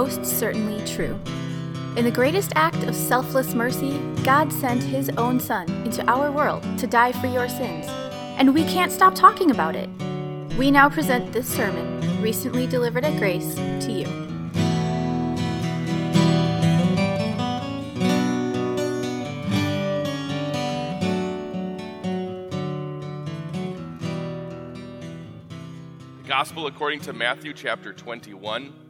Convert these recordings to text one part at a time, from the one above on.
most certainly true. In the greatest act of selfless mercy, God sent His own Son into our world to die for your sins, and we can't stop talking about it. We now present this sermon, recently delivered at Grace, to you. The Gospel according to Matthew chapter 21.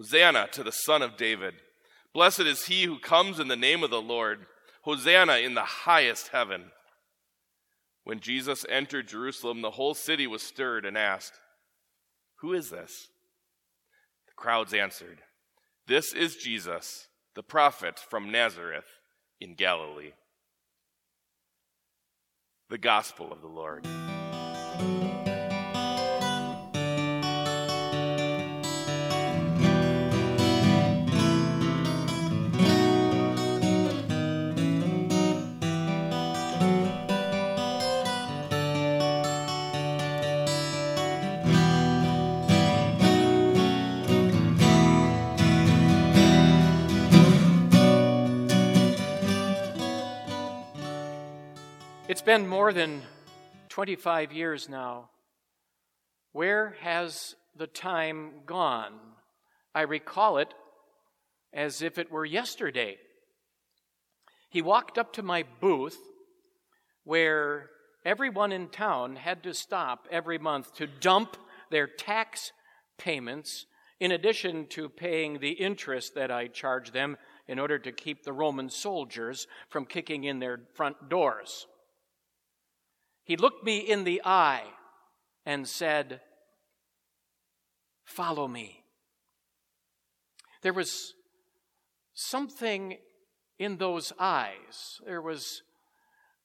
Hosanna to the Son of David! Blessed is he who comes in the name of the Lord! Hosanna in the highest heaven! When Jesus entered Jerusalem, the whole city was stirred and asked, Who is this? The crowds answered, This is Jesus, the prophet from Nazareth in Galilee. The Gospel of the Lord. It's been more than 25 years now. Where has the time gone? I recall it as if it were yesterday. He walked up to my booth where everyone in town had to stop every month to dump their tax payments in addition to paying the interest that I charged them in order to keep the Roman soldiers from kicking in their front doors. He looked me in the eye and said, Follow me. There was something in those eyes. There was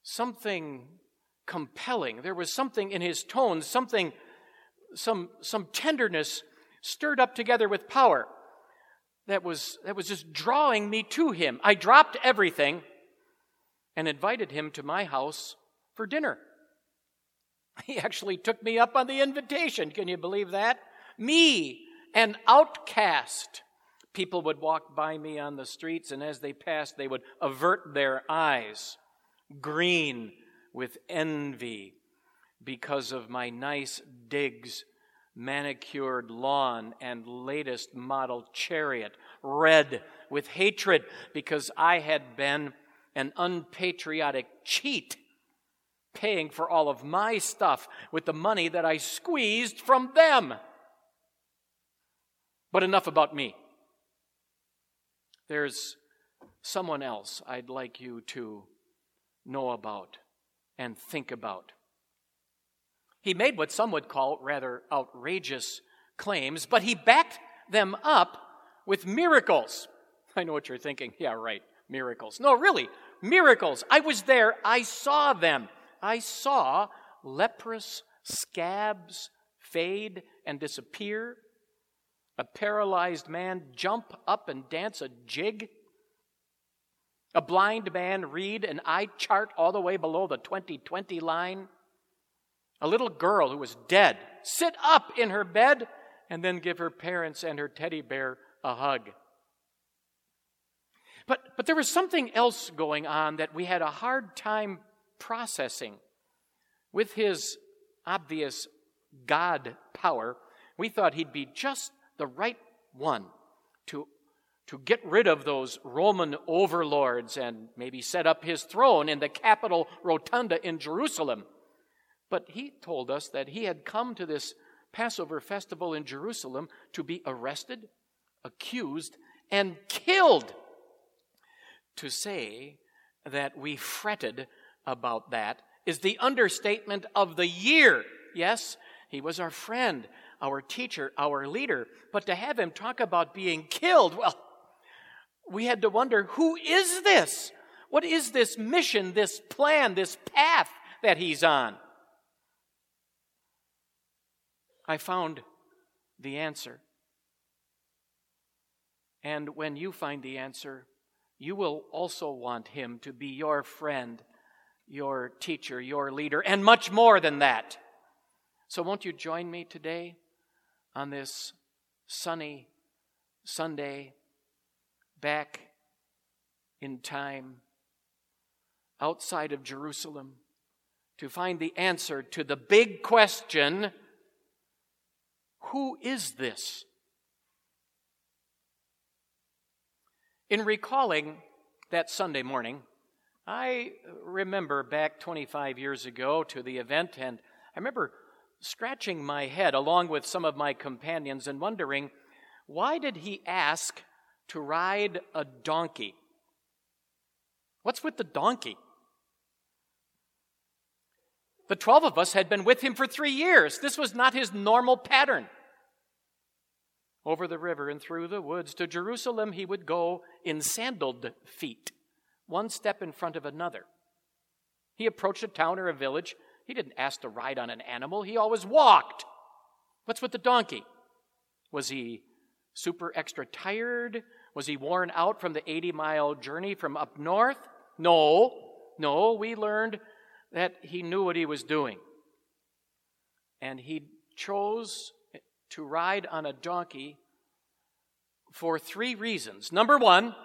something compelling. There was something in his tone, something, some, some tenderness stirred up together with power that was, that was just drawing me to him. I dropped everything and invited him to my house for dinner. He actually took me up on the invitation. Can you believe that? Me, an outcast. People would walk by me on the streets, and as they passed, they would avert their eyes, green with envy because of my nice digs, manicured lawn, and latest model chariot, red with hatred because I had been an unpatriotic cheat paying for all of my stuff with the money that I squeezed from them. But enough about me. There's someone else I'd like you to know about and think about. He made what some would call rather outrageous claims, but he backed them up with miracles. I know what you're thinking. Yeah, right, miracles. No, really, miracles. I was there, I saw them. I saw leprous scabs fade and disappear, a paralyzed man jump up and dance a jig, a blind man read an eye chart all the way below the 2020 line, a little girl who was dead sit up in her bed and then give her parents and her teddy bear a hug. But, but there was something else going on that we had a hard time processing. With his obvious God power, we thought he'd be just the right one to to get rid of those Roman overlords and maybe set up his throne in the Capitol Rotunda in Jerusalem. But he told us that he had come to this Passover festival in Jerusalem to be arrested, accused, and killed. To say that we fretted about that is the understatement of the year. Yes, he was our friend, our teacher, our leader. But to have him talk about being killed, well, we had to wonder who is this? What is this mission, this plan, this path that he's on? I found the answer. And when you find the answer, you will also want him to be your friend, your teacher, your leader, and much more than that. So, won't you join me today on this sunny Sunday back in time outside of Jerusalem to find the answer to the big question who is this? In recalling that Sunday morning, I remember back 25 years ago to the event, and I remember scratching my head along with some of my companions and wondering why did he ask to ride a donkey? What's with the donkey? The 12 of us had been with him for three years. This was not his normal pattern. Over the river and through the woods to Jerusalem, he would go in sandaled feet, one step in front of another. He approached a town or a village. He didn't ask to ride on an animal, he always walked. What's with the donkey? Was he super extra tired? Was he worn out from the 80 mile journey from up north? No, no, we learned that he knew what he was doing. And he chose to ride on a donkey for three reasons. Number one,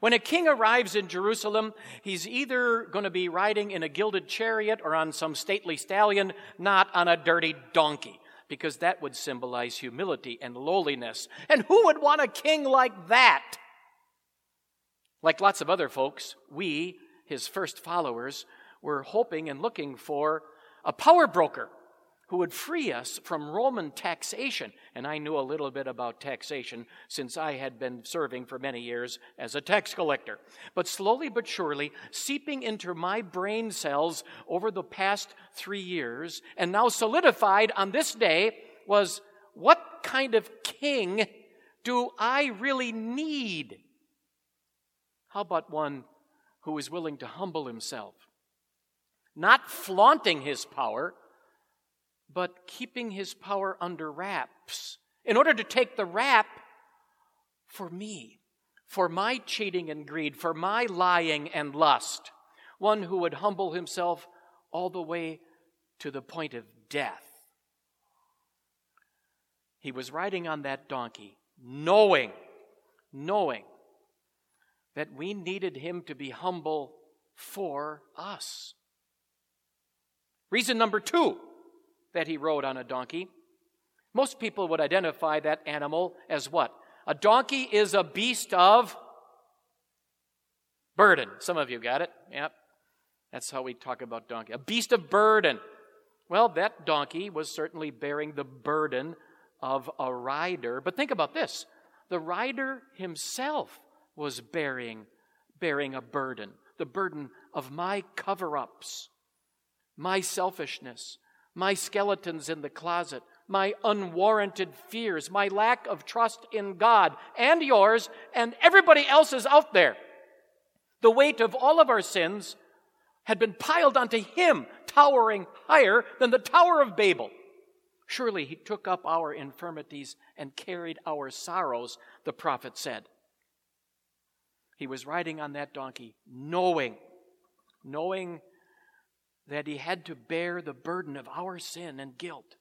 when a king arrives in Jerusalem, he's either going to be riding in a gilded chariot or on some stately stallion, not on a dirty donkey, because that would symbolize humility and lowliness. And who would want a king like that? Like lots of other folks, we, his first followers, were hoping and looking for a power broker who would free us from Roman taxation. And I knew a little bit about taxation since I had been serving for many years as a tax collector. But slowly but surely, seeping into my brain cells over the past three years, and now solidified on this day, was what kind of king do I really need? How about one who is willing to humble himself? Not flaunting his power, but keeping his power under wraps in order to take the rap for me, for my cheating and greed, for my lying and lust. One who would humble himself all the way to the point of death. He was riding on that donkey, knowing, knowing that we needed him to be humble for us. Reason number two that he rode on a donkey. Most people would identify that animal as what? A donkey is a beast of burden. Some of you got it. Yep. That's how we talk about donkey. A beast of burden. Well, that donkey was certainly bearing the burden of a rider. But think about this the rider himself was bearing, bearing a burden the burden of my cover ups, my selfishness, my skeletons in the closet, my unwarranted fears, my lack of trust in God and yours and everybody else's out there. The weight of all of our sins had been piled onto him, towering higher than the Tower of Babel. Surely he took up our infirmities and carried our sorrows, the prophet said. He was riding on that donkey, knowing, knowing that he had to bear the burden of our sin and guilt.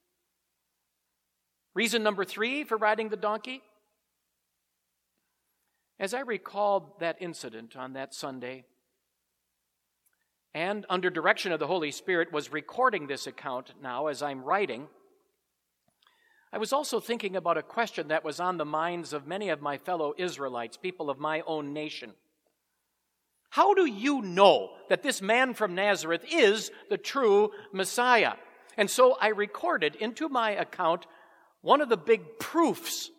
Reason number three for riding the donkey? As I recalled that incident on that Sunday, and under direction of the Holy Spirit was recording this account now as I'm writing, I was also thinking about a question that was on the minds of many of my fellow Israelites, people of my own nation. How do you know that this man from Nazareth is the true Messiah? And so I recorded into my account one of the big proofs.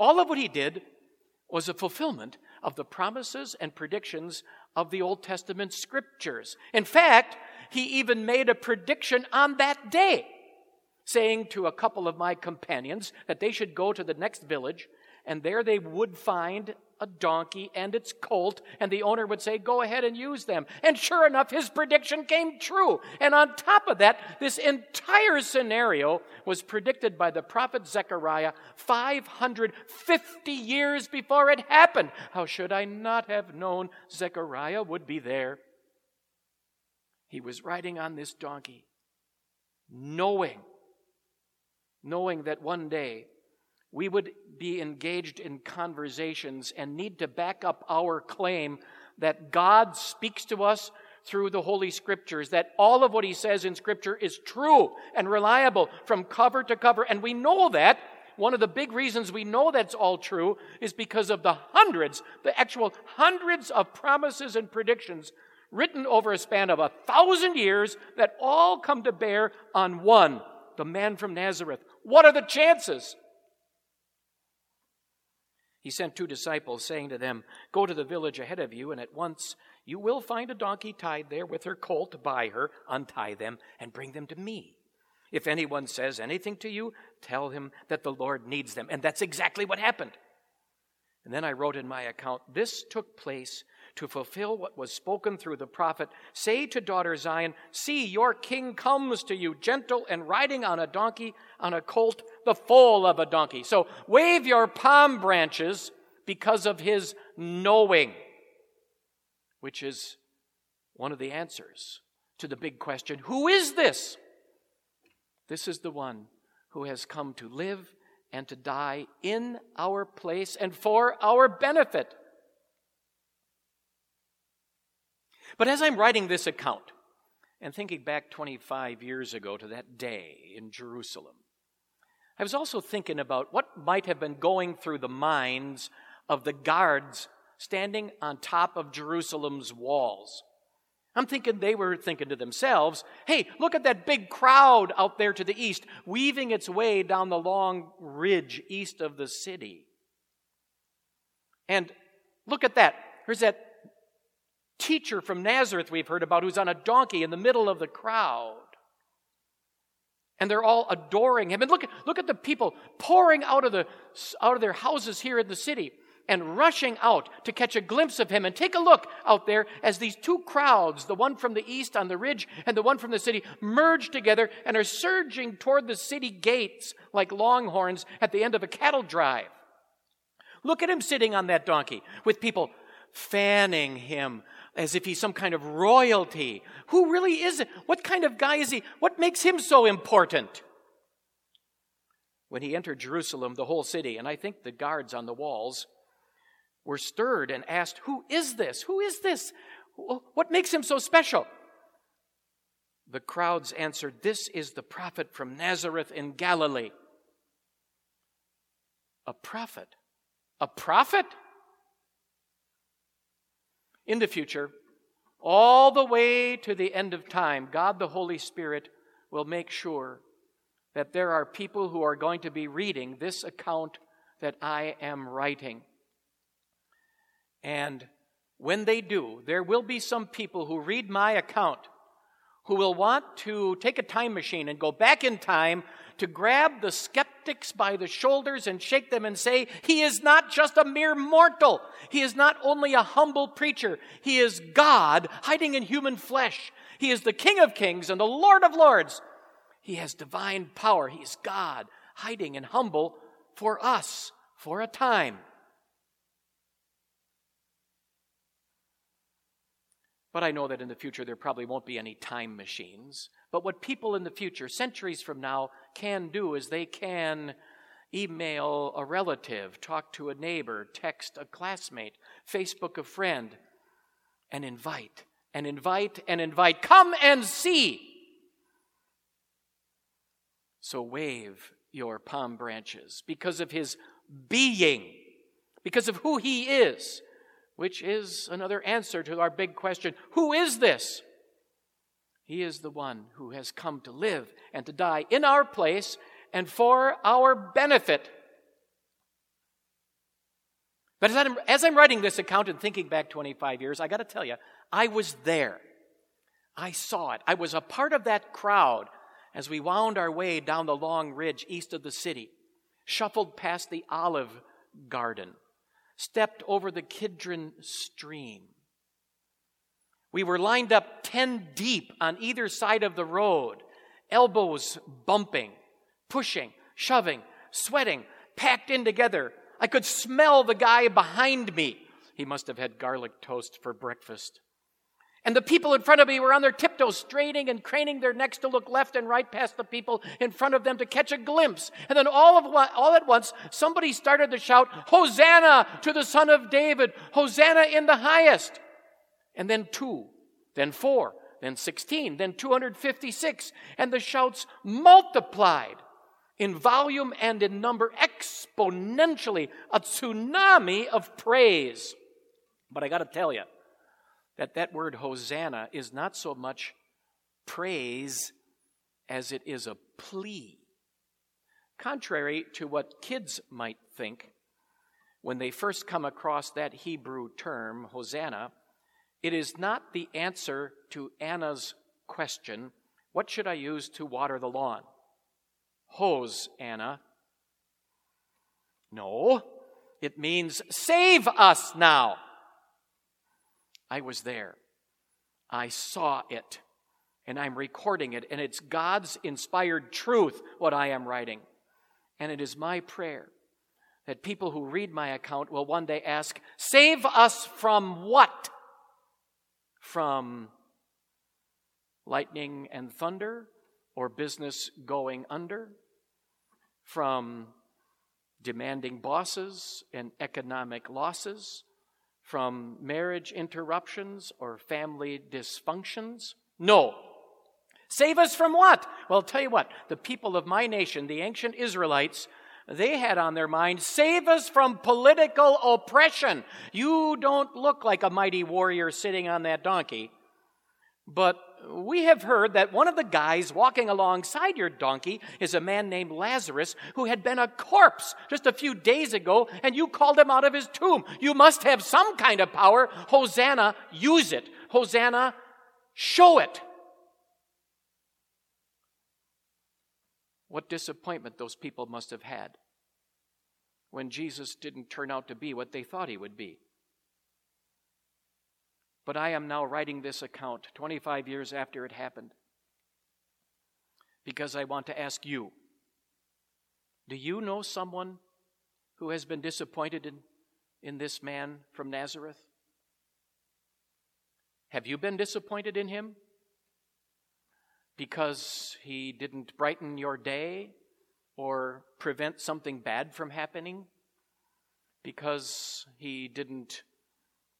All of what he did was a fulfillment of the promises and predictions of the Old Testament scriptures. In fact, he even made a prediction on that day saying to a couple of my companions that they should go to the next village, and there they would find a donkey and its colt, and the owner would say, Go ahead and use them. And sure enough, his prediction came true. And on top of that, this entire scenario was predicted by the prophet Zechariah 550 years before it happened. How should I not have known Zechariah would be there? He was riding on this donkey, knowing knowing that one day we would be engaged in conversations and need to back up our claim that God speaks to us through the Holy Scriptures, that all of what He says in Scripture is true and reliable from cover to cover. And we know that. One of the big reasons we know that's all true is because of the hundreds, the actual hundreds of promises and predictions written over a span of a thousand years that all come to bear on one, the man from Nazareth, what are the chances? He sent two disciples, saying to them, Go to the village ahead of you, and at once you will find a donkey tied there with her colt by her. Untie them and bring them to me. If anyone says anything to you, tell him that the Lord needs them. And that's exactly what happened. And then I wrote in my account, This took place to fulfill what was spoken through the prophet Say to daughter Zion, See, your king comes to you, gentle and riding on a donkey, on a colt, the foal of a donkey. So wave your palm branches because of his knowing, which is one of the answers to the big question Who is this? This is the one who has come to live and to die in our place and for our benefit. But as I'm writing this account and thinking back 25 years ago to that day in Jerusalem, I was also thinking about what might have been going through the minds of the guards standing on top of Jerusalem's walls. I'm thinking they were thinking to themselves, hey, look at that big crowd out there to the east, weaving its way down the long ridge east of the city. And look at that. There's that teacher from Nazareth we've heard about who's on a donkey in the middle of the crowd. And they're all adoring him. And look, look at the people pouring out of, the, out of their houses here in the city and rushing out to catch a glimpse of him. And take a look out there as these two crowds, the one from the east on the ridge and the one from the city, merge together and are surging toward the city gates like longhorns at the end of a cattle drive. Look at him sitting on that donkey with people fanning him as if he's some kind of royalty. Who really is it? What kind of guy is he? What makes him so important? When he entered Jerusalem, the whole city, and I think the guards on the walls were stirred and asked, Who is this? Who is this? What makes him so special? The crowds answered, This is the prophet from Nazareth in Galilee. A prophet? A prophet? In the future, all the way to the end of time, God the Holy Spirit will make sure that there are people who are going to be reading this account that I am writing. And when they do, there will be some people who read my account who will want to take a time machine and go back in time to grab the skeptics by the shoulders and shake them and say, He is not just a mere mortal. He is not only a humble preacher. He is God hiding in human flesh. He is the King of kings and the Lord of lords. He has divine power. He is God hiding and humble for us for a time. But I know that in the future there probably won't be any time machines. But what people in the future, centuries from now, can do is they can email a relative, talk to a neighbor, text a classmate, Facebook a friend, and invite, and invite, and invite. Come and see. So wave your palm branches, because of his being, because of who he is, which is another answer to our big question who is this? He is the one who has come to live and to die in our place and for our benefit. But as I'm, as I'm writing this account and thinking back 25 years, I got to tell you, I was there. I saw it. I was a part of that crowd as we wound our way down the long ridge east of the city, shuffled past the olive garden, stepped over the Kidron stream. We were lined up 10 deep on either side of the road, elbows bumping, pushing, shoving, sweating, packed in together. I could smell the guy behind me. He must have had garlic toast for breakfast. And the people in front of me were on their tiptoes, straining and craning their necks to look left and right past the people in front of them to catch a glimpse. And then all, of all at once, somebody started to shout, Hosanna to the Son of David! Hosanna in the highest! And then two, then four, then 16, then 256. And the shouts multiplied in volume and in number exponentially, a tsunami of praise. But I got to tell you that that word Hosanna is not so much praise as it is a plea. Contrary to what kids might think, when they first come across that Hebrew term, Hosanna, it is not the answer to Anna's question, What should I use to water the lawn? Hose, Anna. No, it means save us now. I was there. I saw it. And I'm recording it. And it's God's inspired truth, what I am writing. And it is my prayer that people who read my account will one day ask, Save us from what? From lightning and thunder? or business going under, from demanding bosses and economic losses, from marriage interruptions or family dysfunctions? No. Save us from what? Well, I'll tell you what, the people of my nation, the ancient Israelites, they had on their mind, save us from political oppression. You don't look like a mighty warrior sitting on that donkey, but we have heard that one of the guys walking alongside your donkey is a man named Lazarus who had been a corpse just a few days ago, and you called him out of his tomb. You must have some kind of power. Hosanna, use it. Hosanna, show it. What disappointment those people must have had when Jesus didn't turn out to be what they thought he would be. But I am now writing this account 25 years after it happened because I want to ask you do you know someone who has been disappointed in, in this man from Nazareth? Have you been disappointed in him? Because he didn't brighten your day or prevent something bad from happening? Because he didn't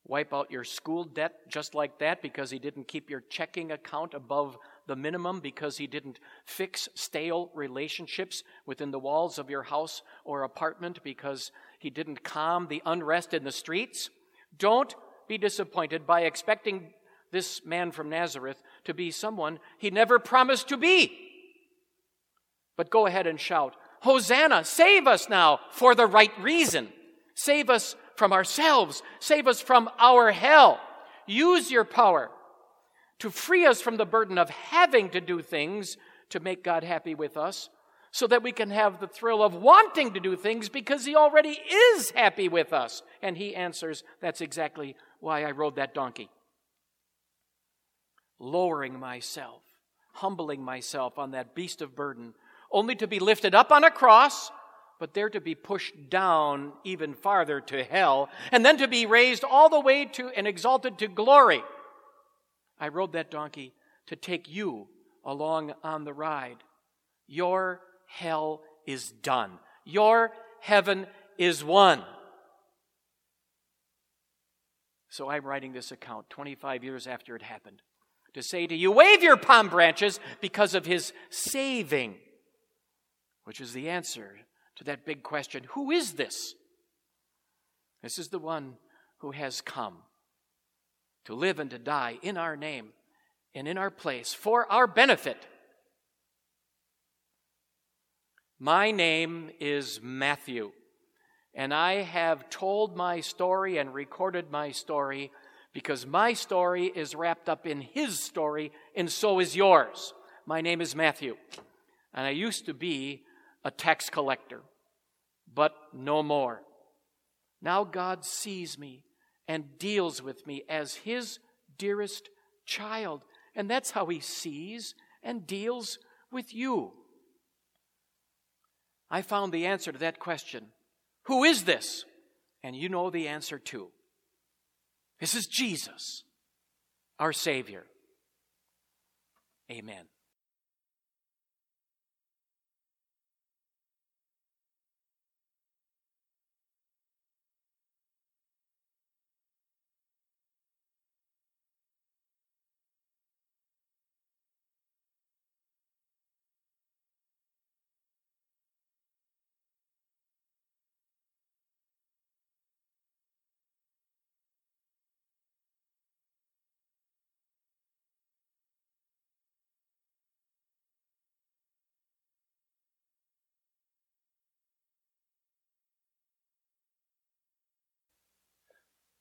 wipe out your school debt just like that because he didn't keep your checking account above the minimum because he didn't fix stale relationships within the walls of your house or apartment because he didn't calm the unrest in the streets. Don't be disappointed by expecting this man from Nazareth to be someone he never promised to be. But go ahead and shout, Hosanna, save us now for the right reason. Save us from ourselves. Save us from our hell. Use your power to free us from the burden of having to do things to make God happy with us so that we can have the thrill of wanting to do things because He already is happy with us. And He answers, That's exactly why I rode that donkey. Lowering myself, humbling myself on that beast of burden, only to be lifted up on a cross but they're to be pushed down even farther to hell, and then to be raised all the way to and exalted to glory. I rode that donkey to take you along on the ride. Your hell is done. Your heaven is won. So I'm writing this account 25 years after it happened to say to you, wave your palm branches because of his saving which is the answer to that big question who is this? This is the one who has come to live and to die in our name and in our place for our benefit. My name is Matthew, and I have told my story and recorded my story because my story is wrapped up in his story, and so is yours. My name is Matthew, and I used to be a tax collector, but no more. Now God sees me and deals with me as his dearest child. And that's how he sees and deals with you. I found the answer to that question Who is this? And you know the answer too. This is Jesus, our Savior. Amen.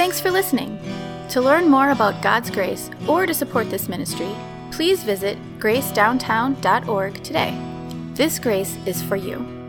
Thanks for listening. To learn more about God's grace or to support this ministry, please visit gracedowntown.org today. This grace is for you.